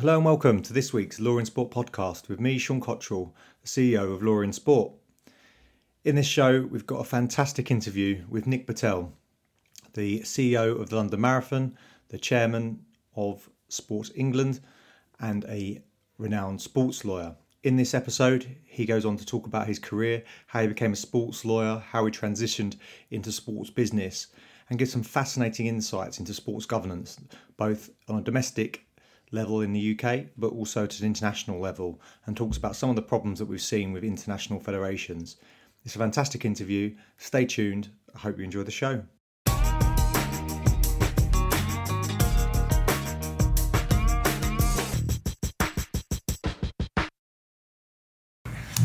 Hello and welcome to this week's Law in Sport podcast with me, Sean Cottrell, the CEO of Law in Sport. In this show, we've got a fantastic interview with Nick Bitel, the CEO of the London Marathon, the chairman of Sports England, and a renowned sports lawyer. In this episode, he goes on to talk about his career, how he became a sports lawyer, how he transitioned into sports business, and gives some fascinating insights into sports governance, both on a domestic level in the UK, but also to an international level, and talks about some of the problems that we've seen with international federations. It's a fantastic interview. Stay tuned. I hope you enjoy the show.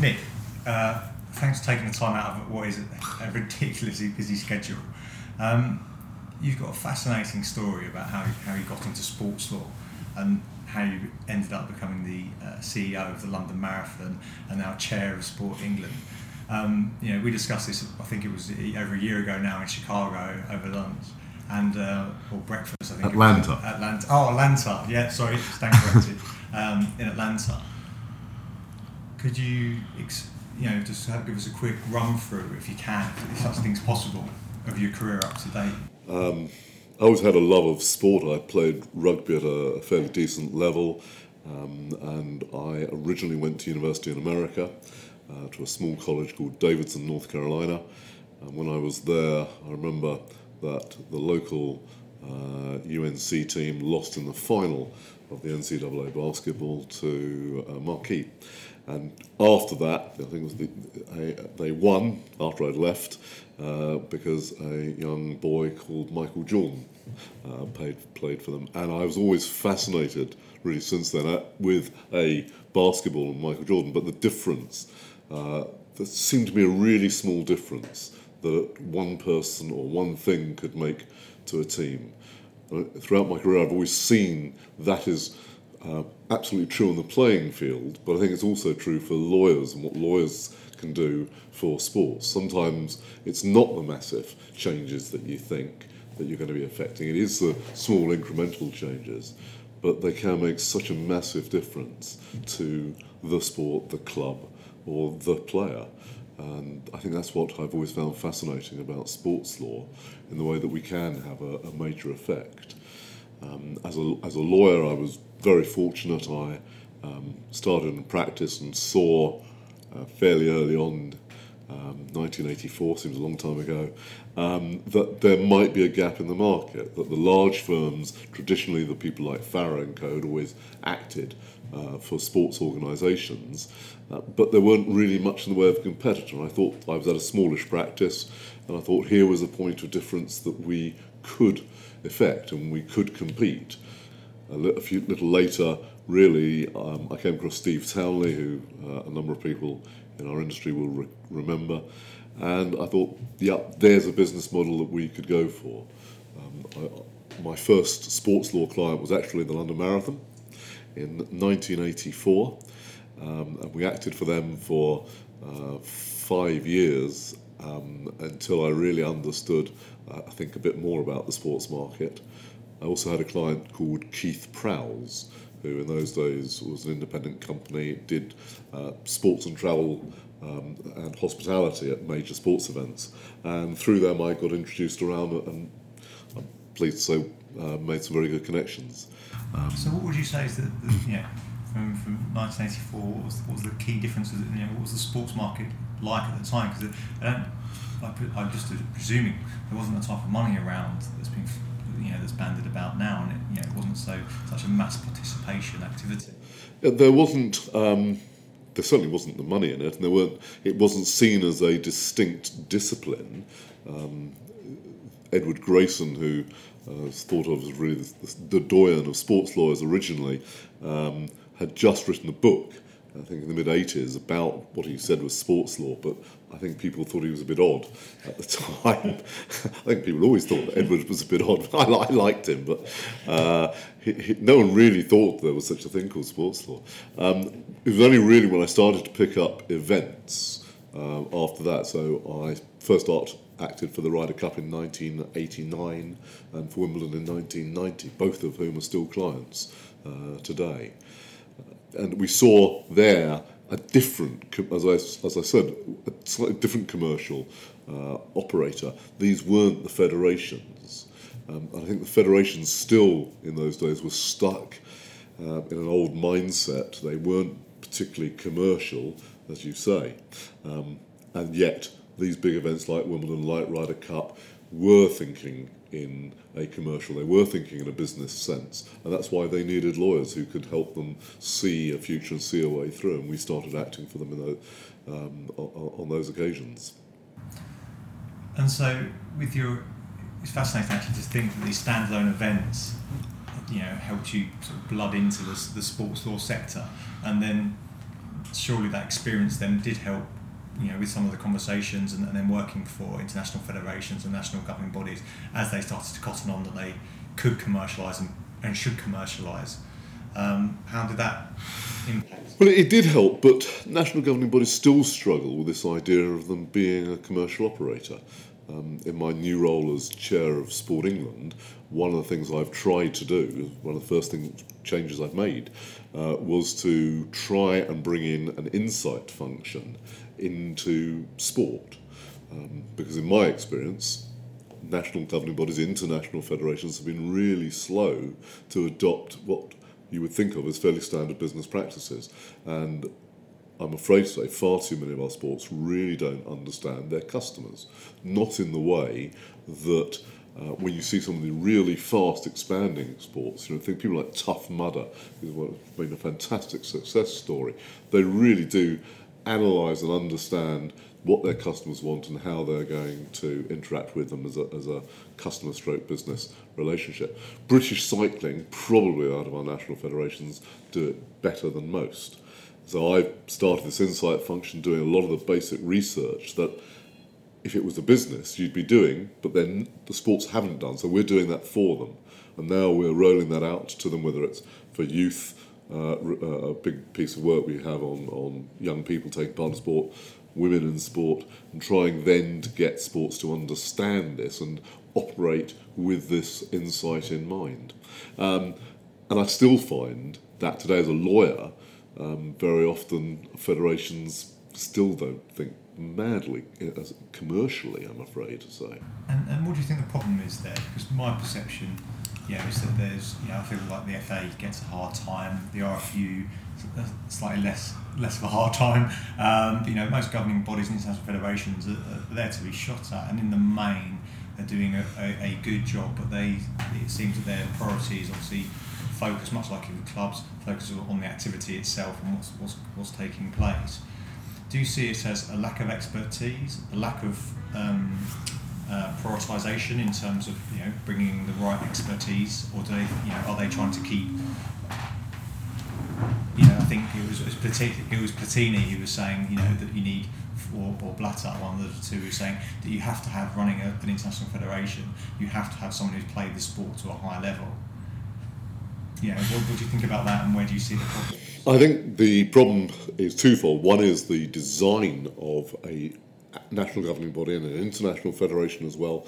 Nick, uh, thanks for taking the time out of what is a ridiculously busy schedule. Um, you've got a fascinating story about how, how you got into sports law and how you ended up becoming the uh, CEO of the London Marathon and now chair of Sport England. Um, you know, we discussed this. I think it was over a year ago now in Chicago over lunch and uh, or breakfast. I think Atlanta. Atlanta. Oh, Atlanta. Yeah, sorry, stand corrected. um, in Atlanta. Could you, ex- you know, just give us a quick run through, if you can, if such things possible, of your career up to date? Um, I always had a love of sport. I played rugby at a fairly decent level, um, and I originally went to university in America uh, to a small college called Davidson, North Carolina. And when I was there, I remember that the local UNC team lost in the final of the NCAA basketball to uh, Marquette. And after that, I think the, I, they won after I'd left uh, because a young boy called Michael Jordan uh, played, played for them. And I was always fascinated, really, since then, uh, with a basketball and Michael Jordan. But the difference, uh, there seemed to be a really small difference that one person or one thing could make to a team. Uh, throughout my career, I've always seen that is uh, absolutely true on the playing field, but I think it's also true for lawyers and what lawyers can do for sports. Sometimes it's not the massive changes that you think that you're going to be affecting, it is the small incremental changes, but they can make such a massive difference to the sport, the club, or the player. And I think that's what I've always found fascinating about sports law in the way that we can have a, a major effect. Um, as, a, as a lawyer, I was very fortunate. I um, started in practice and saw uh, fairly early on, um, 1984 seems a long time ago, um, that there might be a gap in the market, that the large firms, traditionally the people like Farrer and Co. had always acted uh, for sports organisations, uh, but there weren't really much in the way of a competitor. And I thought I was at a smallish practice, and I thought here was a point of difference that we could effect and we could compete. A, li- a few little later, really, um, I came across Steve Townley, who uh, a number of people in our industry will re- remember, and I thought, yeah, there's a business model that we could go for. Um, I, my first sports law client was actually the London Marathon in 1984, um, and we acted for them for uh, five years um, until I really understood, uh, I think, a bit more about the sports market. I also had a client called Keith Prowse, who in those days was an independent company, did uh, sports and travel um, and hospitality at major sports events. And through them, I got introduced around and I'm pleased to say uh, made some very good connections. Um, so, what would you say is that, the, know, from, from 1984, what was, what was the key differences? You know, what was the sports market like at the time? Because I am just presuming there wasn't the type of money around that's been you know that's banded about now, and it, you know, it wasn't so such a mass participation activity. There wasn't. Um, there certainly wasn't the money in it, and there weren't. It wasn't seen as a distinct discipline. Um, Edward Grayson, who uh, was thought of as really the, the doyen of sports lawyers originally, um, had just written a book I think in the mid 80s about what he said was sports law, but I think people thought he was a bit odd at the time. I think people always thought that Edward was a bit odd. I, I liked him, but uh, he, he, no one really thought there was such a thing called sports law. Um, it was only really when I started to pick up events uh, after that. So I first art, acted for the Ryder Cup in 1989 and for Wimbledon in 1990, both of whom are still clients uh, today. And we saw there a different, as I, as I said, a slightly different commercial uh, operator. These weren't the federations. Um, I think the federations still, in those days, were stuck uh, in an old mindset. They weren't particularly commercial, as you say. Um, and yet, these big events like Wimbledon Light Ryder Cup were thinking in a commercial, they were thinking in a business sense, and that's why they needed lawyers who could help them see a future and see a way through. And we started acting for them those, um, on, on those occasions. And so, with your, it's fascinating actually to think that these standalone events, you know, helped you sort of blood into the, the sports law sector, and then surely that experience then did help you know, with some of the conversations and, and, then working for international federations and national governing bodies as they started to cotton on that they could commercialise and, and should commercialise. Um, how did that impact? Well, it did help, but national governing bodies still struggle with this idea of them being a commercial operator. Um, in my new role as chair of Sport England, one of the things I've tried to do, one of the first things changes I've made, uh, was to try and bring in an insight function into sport. Um, because in my experience, national governing bodies, international federations have been really slow to adopt what you would think of as fairly standard business practices. And I'm afraid to say far too many of our sports really don't understand their customers, not in the way that uh, when you see some of the really fast expanding sports, you know, think people like Tough Mudder, who's been a fantastic success story. They really do analyse and understand what their customers want and how they're going to interact with them as a, as a customer stroke business relationship. British cycling, probably out of our national federations, do it better than most. So I've started this insight function doing a lot of the basic research that if it was a business you'd be doing, but then the sports haven't done. So we're doing that for them. And now we're rolling that out to them, whether it's for youth uh, uh, a big piece of work we have on, on young people taking part in sport, women in sport, and trying then to get sports to understand this and operate with this insight in mind. Um, and I still find that today, as a lawyer, um, very often federations still don't think madly as commercially, I'm afraid to say. And, and what do you think the problem is there? Because my perception yeah, is that there's, you know, I feel like the FA gets a hard time, the RFU slightly less less of a hard time. Um, you know, most governing bodies and international federations are, are, there to be shot at, and in the main, they're doing a, a, a, good job. But they, it seems that their priorities obviously focus much like in clubs, focus on the activity itself and what's, what's what's taking place. Do you see it as a lack of expertise, a lack of um, uh, prioritisation in terms of you know bringing the right expertise, or do they you know are they trying to keep you know I think it was it was, Platini, who was saying you know that you need or, or Blatter, one of the two, was saying that you have to have running a, an international federation, you have to have someone who's played the sport to a high level. Yeah, what, what do you think about that, and where do you see the problem? I think the problem is twofold. One is the design of a national governing body and an international federation as well,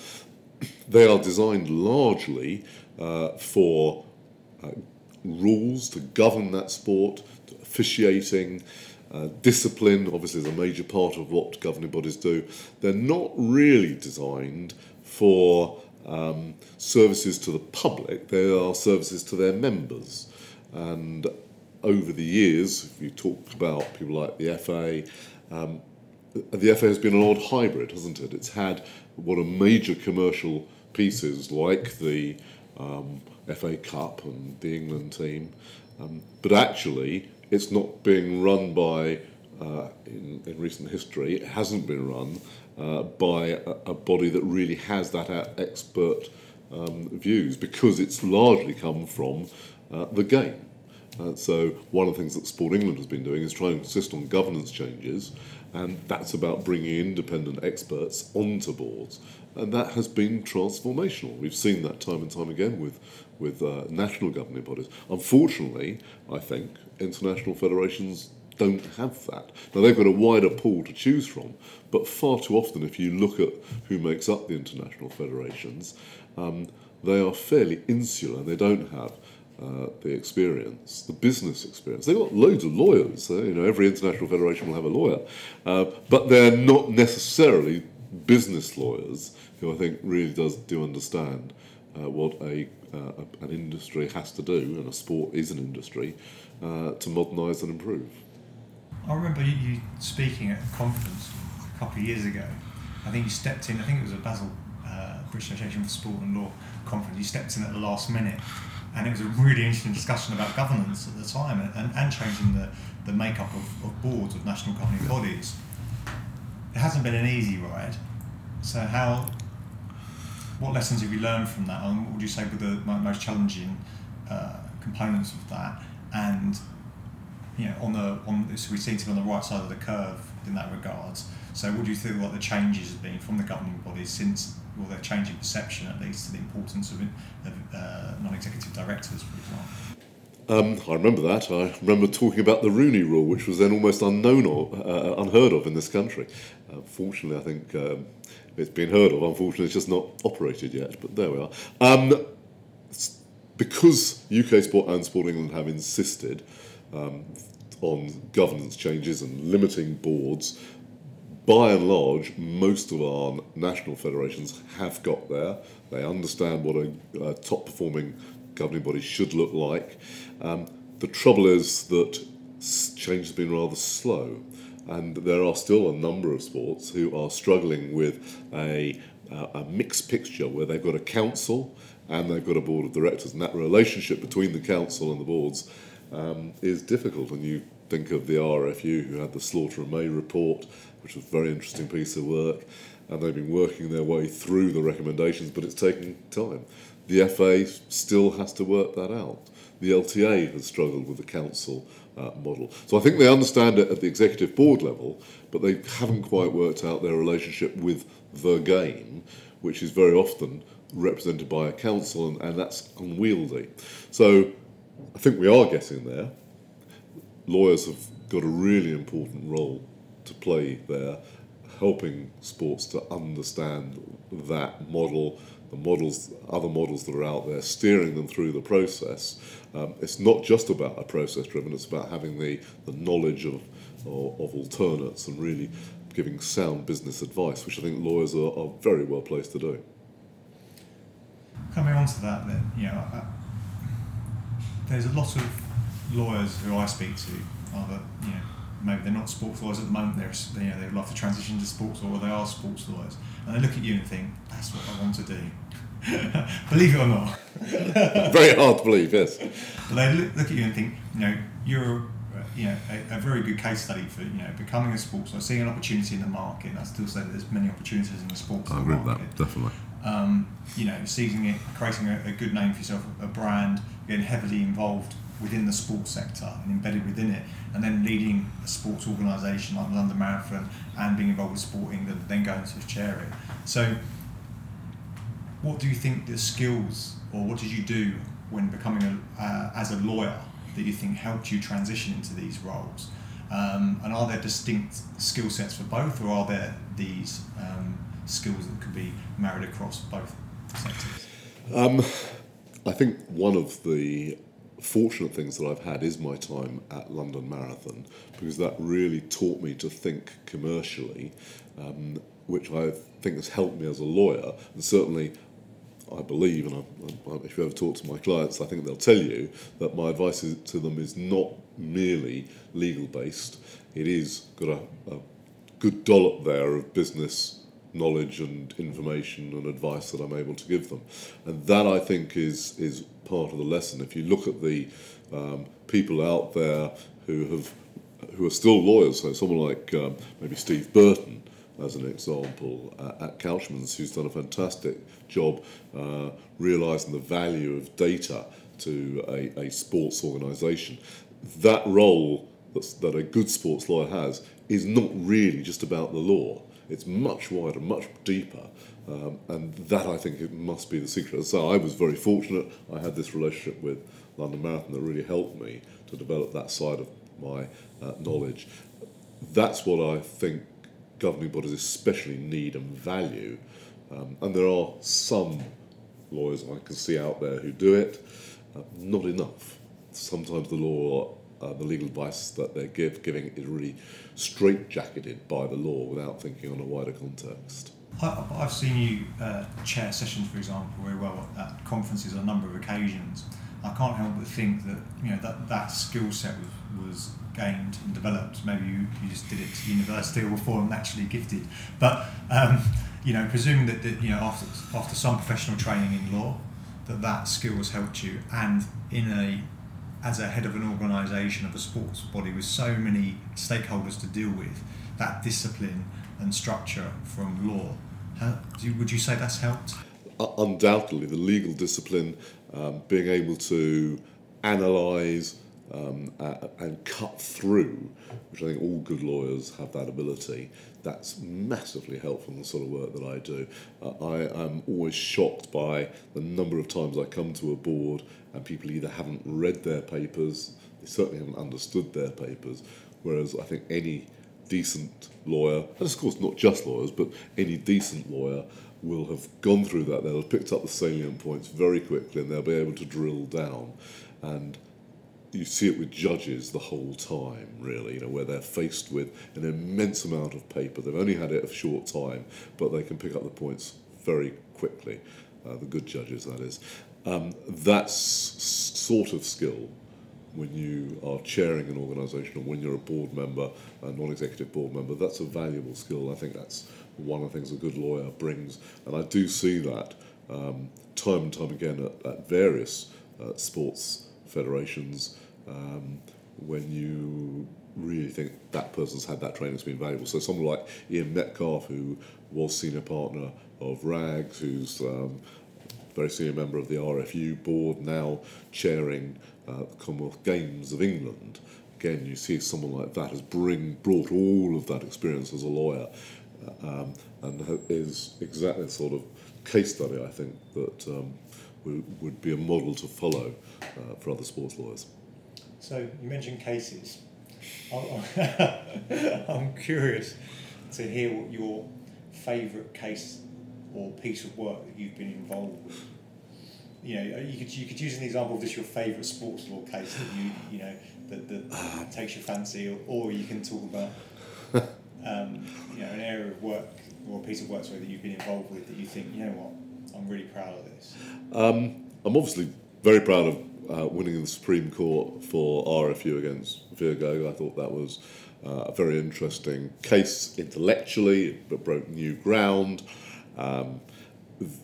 they are designed largely uh, for uh, rules to govern that sport, officiating, uh, discipline, obviously, is a major part of what governing bodies do. They're not really designed for um, services to the public, they are services to their members. And over the years, if you talk about people like the FA, um, the FA has been an odd hybrid, hasn't it? It's had what are major commercial pieces like the um, FA Cup and the England team, um, but actually it's not being run by, uh, in, in, recent history, it hasn't been run uh, by a, a, body that really has that expert um, views because it's largely come from uh, the game. Uh, so one of the things that Sport England has been doing is trying to insist on governance changes and that's about bringing independent experts onto boards. And that has been transformational. We've seen that time and time again with, with uh, national governing bodies. Unfortunately, I think international federations don't have that. Now, they've got a wider pool to choose from, but far too often, if you look at who makes up the international federations, um, they are fairly insular. They don't have uh, the experience, the business experience. They've got loads of lawyers. Uh, you know, every international federation will have a lawyer, uh, but they're not necessarily business lawyers who I think really does do understand uh, what a, uh, an industry has to do, and a sport is an industry, to modernise and improve. I remember you speaking at a conference a couple of years ago. I think you stepped in. I think it was a BASL British Association for Sport and Law conference. You stepped in at the last minute and it was a really interesting discussion about governance at the time and, and changing the, the makeup of, of boards of national governing bodies. It hasn't been an easy ride. So how, what lessons have you learned from that, and what would you say were the most challenging uh, components of that? And you know, on the on so we seem to be on the right side of the curve in that regards. So, what do you think what the changes have been from the governing bodies since well, they're changing perception at least to the importance of, of uh, non-executive directors, for example. Um, I remember that. I remember talking about the Rooney Rule, which was then almost unknown or uh, unheard of in this country. Uh, fortunately, I think um, it's been heard of. Unfortunately, it's just not operated yet. But there we are. Um, because UK Sport and Sport England have insisted um, on governance changes and limiting boards, by and large, most of our national federations have got there. They understand what a, top performing governing body should look like. Um, the trouble is that change has been rather slow, and there are still a number of sports who are struggling with a, uh, a mixed picture where they've got a council and they've got a board of directors, and that relationship between the council and the boards um, is difficult. And you think of the RFU who had the Slaughter and May report which was a very interesting piece of work. And they've been working their way through the recommendations, but it's taking time. The FA still has to work that out. The LTA has struggled with the council uh, model. So I think they understand it at the executive board level, but they haven't quite worked out their relationship with the game, which is very often represented by a council, and, and that's unwieldy. So I think we are getting there. Lawyers have got a really important role to play there, helping sports to understand that model, the models, other models that are out there, steering them through the process. Um, it's not just about a process driven, it's about having the, the knowledge of, of, of alternates and really giving sound business advice, which I think lawyers are, are very well placed to do. Coming on to that, then, you know, uh, there's a lot of lawyers who I speak to, either you know, maybe they're not sports lawyers at the moment. They're you know they'd love to transition to sports, law, or they are sports lawyers, and they look at you and think that's what I want to do. believe it or not. very hard to believe, yes. But they look, look at you and think, you know, you're uh, you know, a, a, very good case study for you know becoming a sports lawyer, seeing an opportunity in the market. And I still say that there's many opportunities in the sports. I agree with that, definitely. Um, you know, seizing it, creating a, a, good name for yourself, a brand, getting heavily involved within the sports sector and embedded within it, and then leading a sports organisation like the London Marathon and being involved with Sporting, and then going to chair it. So, what do you think the skills, or what did you do when becoming a, uh, as a lawyer that you think helped you transition into these roles? Um, and are there distinct skill sets for both, or are there these um, skills that could be married across both sectors? Um, I think one of the fortunate things that I've had is my time at London Marathon because that really taught me to think commercially, um, which I think has helped me as a lawyer. And certainly, I believe, and I, I, if you ever talk to my clients, I think they'll tell you that my advice to them is not merely legal based. It is got a, a good dollop there of business knowledge and information and advice that I'm able to give them. And that I think is is part of the lesson. If you look at the um, people out there who have who are still lawyers, so someone like um, maybe Steve Burton, as an example, uh, at Couchman's, who's done a fantastic job uh, realising the value of data to a, a sports organisation. That role that a good sports lawyer has is not really just about the law. It's much wider, much deeper, um, and that I think it must be the secret. So I was very fortunate. I had this relationship with London Marathon that really helped me to develop that side of my uh, knowledge. That's what I think governing bodies especially need and value. Um, and there are some lawyers I can see out there who do it. uh, not enough. Sometimes the law, uh, the legal advice that they're give, giving is really straitjacketed by the law without thinking on a wider context. I've seen you uh, chair sessions, for example, very well at conferences on a number of occasions. I can't help but think that you know that that skill set was, was gained and developed. Maybe you, you just did it to university or before naturally gifted. But um, you know, presuming that, that you know after after some professional training in law, that that skill has helped you, and in a as a head of an organisation of a sports body with so many stakeholders to deal with, that discipline and structure from law, how, do, would you say that's helped? undoubtedly, the legal discipline, um, being able to analyse um, uh, and cut through, which I think all good lawyers have that ability, that's massively helpful in the sort of work that I do. Uh, I am always shocked by the number of times I come to a board and people either haven't read their papers, they certainly haven't understood their papers, whereas I think any decent lawyer, and of course not just lawyers, but any decent lawyer will have gone through that. They'll have picked up the salient points very quickly and they'll be able to drill down. And you see it with judges the whole time, really, you know, where they're faced with an immense amount of paper. They've only had it a short time, but they can pick up the points very quickly. Uh, the good judges, that is. Um, that's sort of skill when you are chairing an organisation or when you're a board member, a non-executive board member. That's a valuable skill. I think that's one of the things a good lawyer brings, and I do see that um, time and time again at, at various uh, sports federations um, when you really think that person's had that training it's been valuable. So someone like Ian Metcalfe, who was senior partner of Wragges, who's um, very senior member of the RFU board, now chairing uh, Commonwealth Games of England. Again, you see someone like that has bring brought all of that experience as a lawyer, uh, um, and is exactly the sort of case study I think that um, would be a model to follow uh, for other sports lawyers. So you mentioned cases. I'm curious to hear what your favourite case or piece of work that you've been involved with. You know, you could you could use an example of this your favourite sports law case that you you know that, that takes your fancy, or, or you can talk about um, you know an area of work or a piece of work sorry, that you've been involved with that you think you know what I'm really proud of this. Um, I'm obviously very proud of uh, winning in the Supreme Court for RFU against Viagogo. I thought that was uh, a very interesting case intellectually, but broke new ground. Um,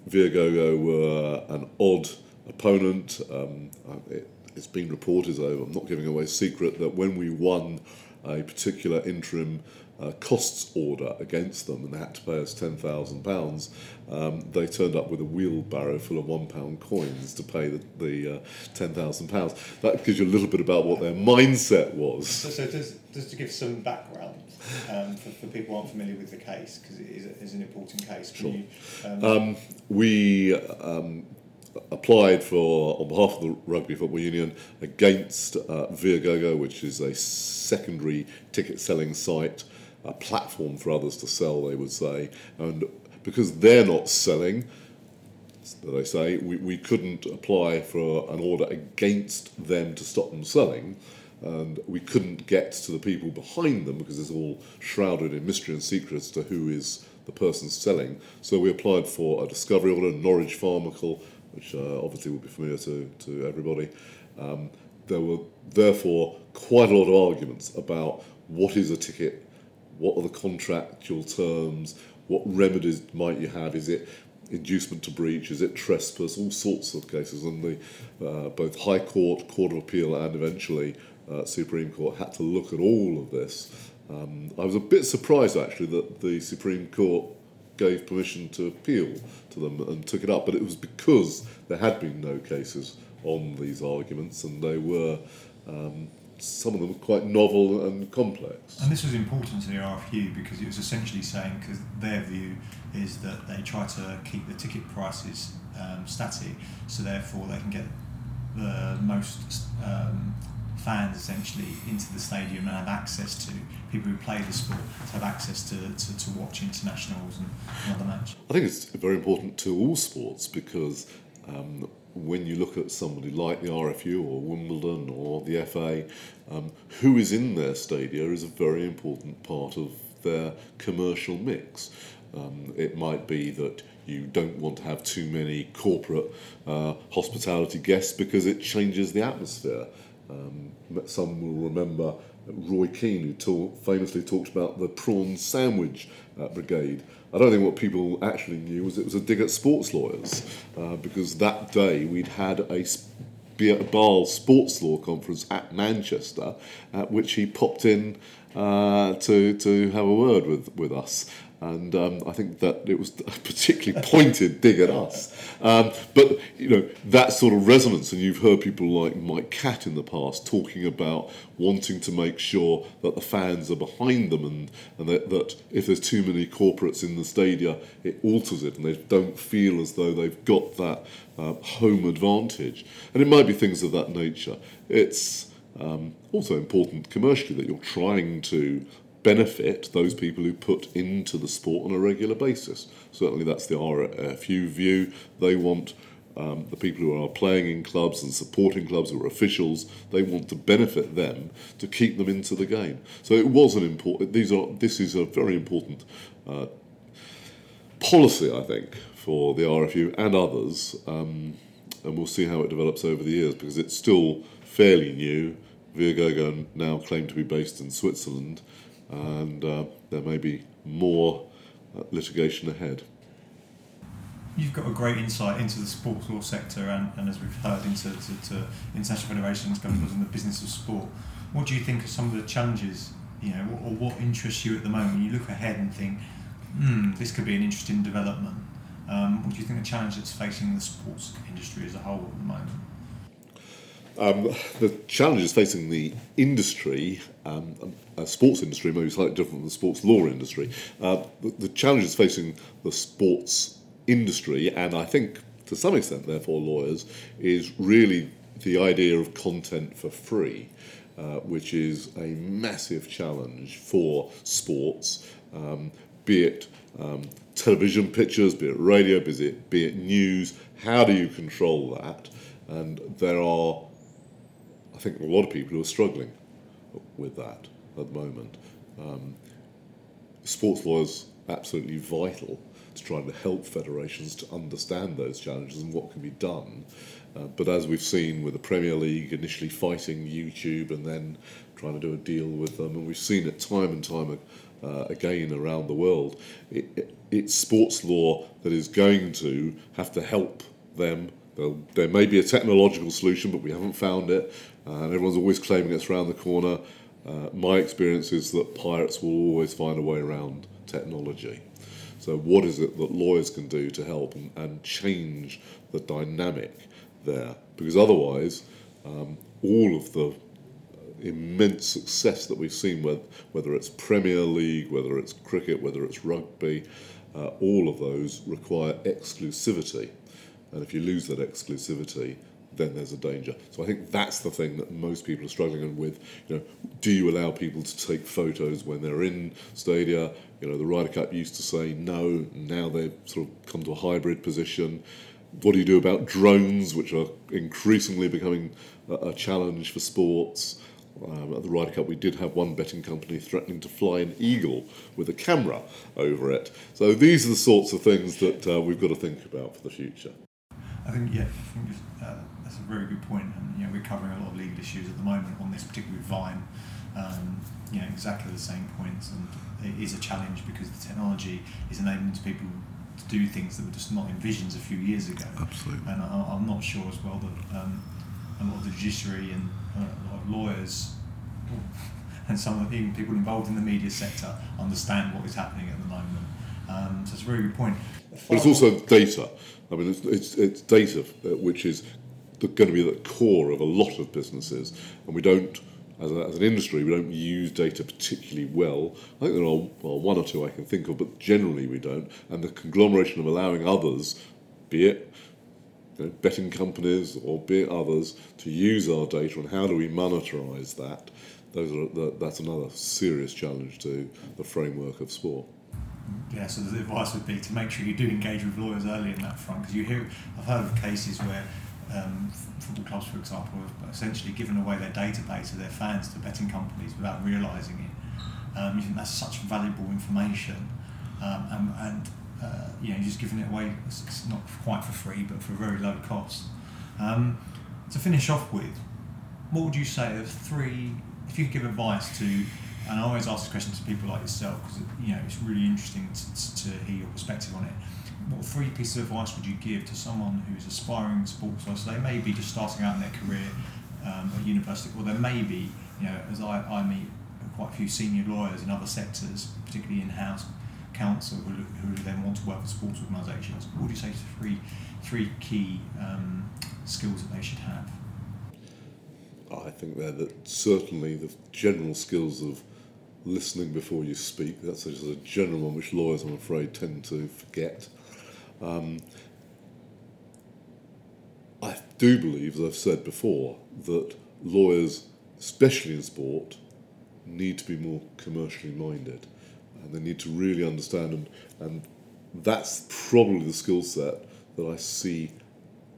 Viagogo were an odd opponent. Um, it, has been reported, though I'm not giving away secret, that when we won a particular interim uh, costs order against them and they had to pay us £10,000, um, they turned up with a wheelbarrow full of £1 coins to pay the, the uh, £10,000. That gives you a little bit about what their mindset was. So, so just, just to give some background um, for, for people who aren't familiar with the case, because it is, a, is an important case. Sure. You, um, um, we um, applied for, on behalf of the Rugby Football Union, against uh, Viagogo, which is a secondary ticket selling site a platform for others to sell, they would say. And because they're not selling, I say, we, we couldn't apply for an order against them to stop them selling. And we couldn't get to the people behind them because it's all shrouded in mystery and secret as to who is the person selling. So we applied for a discovery order, Norwich Pharmacal, which uh, obviously will be familiar to, to everybody. Um, there were therefore quite a lot of arguments about what is a ticket what are the contractual terms? What remedies might you have? Is it inducement to breach? Is it trespass? All sorts of cases. And the uh, both High Court, Court of Appeal, and eventually uh, Supreme Court had to look at all of this. Um, I was a bit surprised actually that the Supreme Court gave permission to appeal to them and took it up, but it was because there had been no cases on these arguments and they were um, some of them quite novel and complex. And this was important to the RFU because it was essentially saying, because their view is that they try to keep the ticket prices um, static, so therefore they can get the most um, fans essentially into the stadium and have access to people who play the sport to have access to, to, to watch internationals and, and other matches. I think it's very important to all sports because um, when you look at somebody like the RFU or Wimbledon or the FA, um, who is in their stadia is a very important part of their commercial mix. Um, it might be that you don't want to have too many corporate uh, hospitality guests because it changes the atmosphere. Um, some will remember Roy Keane, who talk, famously talked about the prawn sandwich uh, brigade. I don't think what people actually knew was it was a dig at sports lawyers, uh, because that day we'd had a BASL sports law conference at Manchester, at which he popped in uh, to to have a word with with us and um, I think that it was a particularly pointed dig at us. Um, but you know that sort of resonance, and you've heard people like Mike Catt in the past talking about wanting to make sure that the fans are behind them, and, and that, that if there's too many corporates in the stadia, it alters it, and they don't feel as though they've got that uh, home advantage. And it might be things of that nature. It's um, also important commercially that you're trying to benefit those people who put into the sport on a regular basis. Certainly, that's the RFU view. They want um, the people who are playing in clubs and supporting clubs are officials. They want to benefit them to keep them into the game. So it was an important. These are. This is a very important uh, policy, I think, for the RFU and others. Um, and we'll see how it develops over the years because it's still fairly new. Viagogo now claim to be based in Switzerland and uh, there may be more uh, litigation ahead. You've got a great insight into the sports law sector and, and as we've heard, into to, to international federations, governments, and the business of sport. What do you think are some of the challenges, you know, or what interests you at the moment? You look ahead and think, hmm, this could be an interesting development. Um, what do you think the challenge that's facing the sports industry as a whole at the moment? Um, the challenges facing the industry, um, sports industry, maybe slightly different from the sports law industry. Uh, the, the, challenges facing the sports industry, and I think to some extent, therefore, lawyers, is really the idea of content for free, uh, which is a massive challenge for sports, um, be it um, television pictures, be it radio, be it, be it news. How do you control that? And there are I think a lot of people who are struggling with that at the moment. Um, sports law is absolutely vital to trying to help federations to understand those challenges and what can be done. Uh, but as we've seen with the Premier League initially fighting YouTube and then trying to do a deal with them, and we've seen it time and time uh, again around the world, it, it, it's sports law that is going to have to help them. There may be a technological solution, but we haven't found it and everyone's always claiming it's around the corner. Uh, my experience is that pirates will always find a way around technology. So, what is it that lawyers can do to help and, and change the dynamic there? Because otherwise, um, all of the immense success that we've seen, with, whether it's Premier League, whether it's cricket, whether it's rugby, uh, all of those require exclusivity. And if you lose that exclusivity, then there's a danger. So I think that's the thing that most people are struggling with. You know, do you allow people to take photos when they're in stadia? You know, the Ryder Cup used to say no. Now they've sort of come to a hybrid position. What do you do about drones, which are increasingly becoming a, challenge for sports? Um, at the Ryder Cup, we did have one betting company threatening to fly an eagle with a camera over it. So these are the sorts of things that uh, we've got to think about for the future. I think, yeah, I think very good point. And you know, we're covering a lot of legal issues at the moment on this, particularly Vine. Um, you know, exactly the same points, and it is a challenge because the technology is enabling people to do things that were just not in visions a few years ago. Absolutely. And I, am not sure as well that um, a lot of the judiciary and uh, a lot of lawyers and some of even people involved in the media sector understand what is happening at the moment. Um, so it's a very good point. But it's also data. I mean, it's, it's, it's data uh, which is going to be at the core of a lot of businesses, and we don't, as, a, as an industry, we don't use data particularly well. I think there are well, one or two I can think of, but generally we don't. And the conglomeration of allowing others, be it you know, betting companies or be it others, to use our data and how do we monetize that, those are, that's another serious challenge to the framework of sport. Yeah, so the advice would be to make sure you do engage with lawyers early in that front because you hear I've heard of cases where um, football clubs, for example, have essentially given away their database of their fans to betting companies without realising it. Um, you think that's such valuable information, um, and, and uh, you know, you're just giving it away. It's, not quite for free, but for a very low cost. Um, to finish off with, what would you say of three? If you could give advice to, and I always ask this question to people like yourself because you know it's really interesting to, to hear your perspective on it what three pieces of advice would you give to someone who's aspiring sports writer? So they may be just starting out in their career um, at university, or they may be, you know, as I, I meet quite a few senior lawyers in other sectors, particularly in house counsel, who, who then want to work for sports organisations. What would you say to three, three key um, skills that they should have? I think they're that certainly the general skills of listening before you speak. That's just a general one which lawyers, I'm afraid, tend to forget. Um, I do believe, as I've said before, that lawyers, especially in sport, need to be more commercially minded. And they need to really understand, and, and that's probably the skill set that I see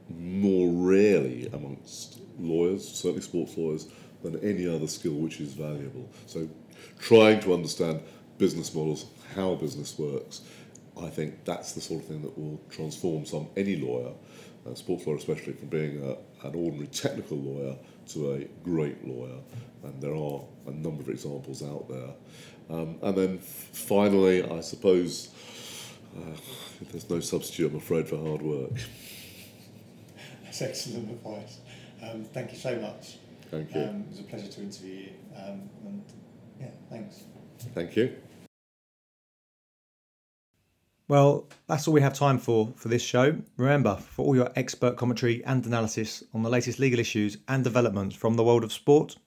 more rarely amongst lawyers, certainly sports lawyers, than any other skill which is valuable. So, trying to understand business models, how business works, I think that's the sort of thing that will transform some any lawyer, uh, sports lawyer especially, from being a, an ordinary technical lawyer to a great lawyer. And there are a number of examples out there. Um, and then finally, I suppose uh, there's no substitute, I'm afraid, for hard work. That's excellent advice. Um, thank you so much. Thank you. Um, it was a pleasure to interview you. Um, and yeah, thanks. Thank you. Well, that's all we have time for for this show. Remember, for all your expert commentary and analysis on the latest legal issues and developments from the world of sport,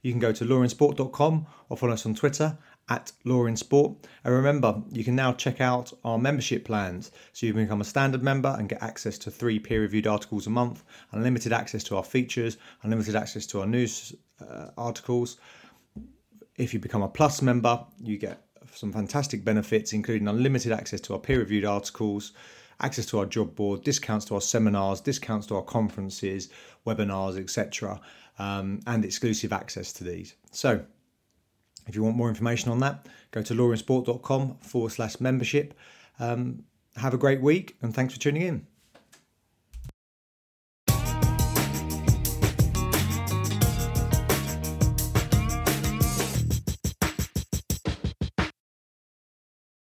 you can go to lawinsport.com or follow us on Twitter at lawinsport. And remember, you can now check out our membership plans so you can become a standard member and get access to three peer reviewed articles a month, unlimited access to our features, unlimited access to our news uh, articles. If you become a plus member, you get some fantastic benefits, including unlimited access to our peer reviewed articles, access to our job board, discounts to our seminars, discounts to our conferences, webinars, etc., um, and exclusive access to these. So, if you want more information on that, go to lawinsport.com forward slash membership. Um, have a great week and thanks for tuning in.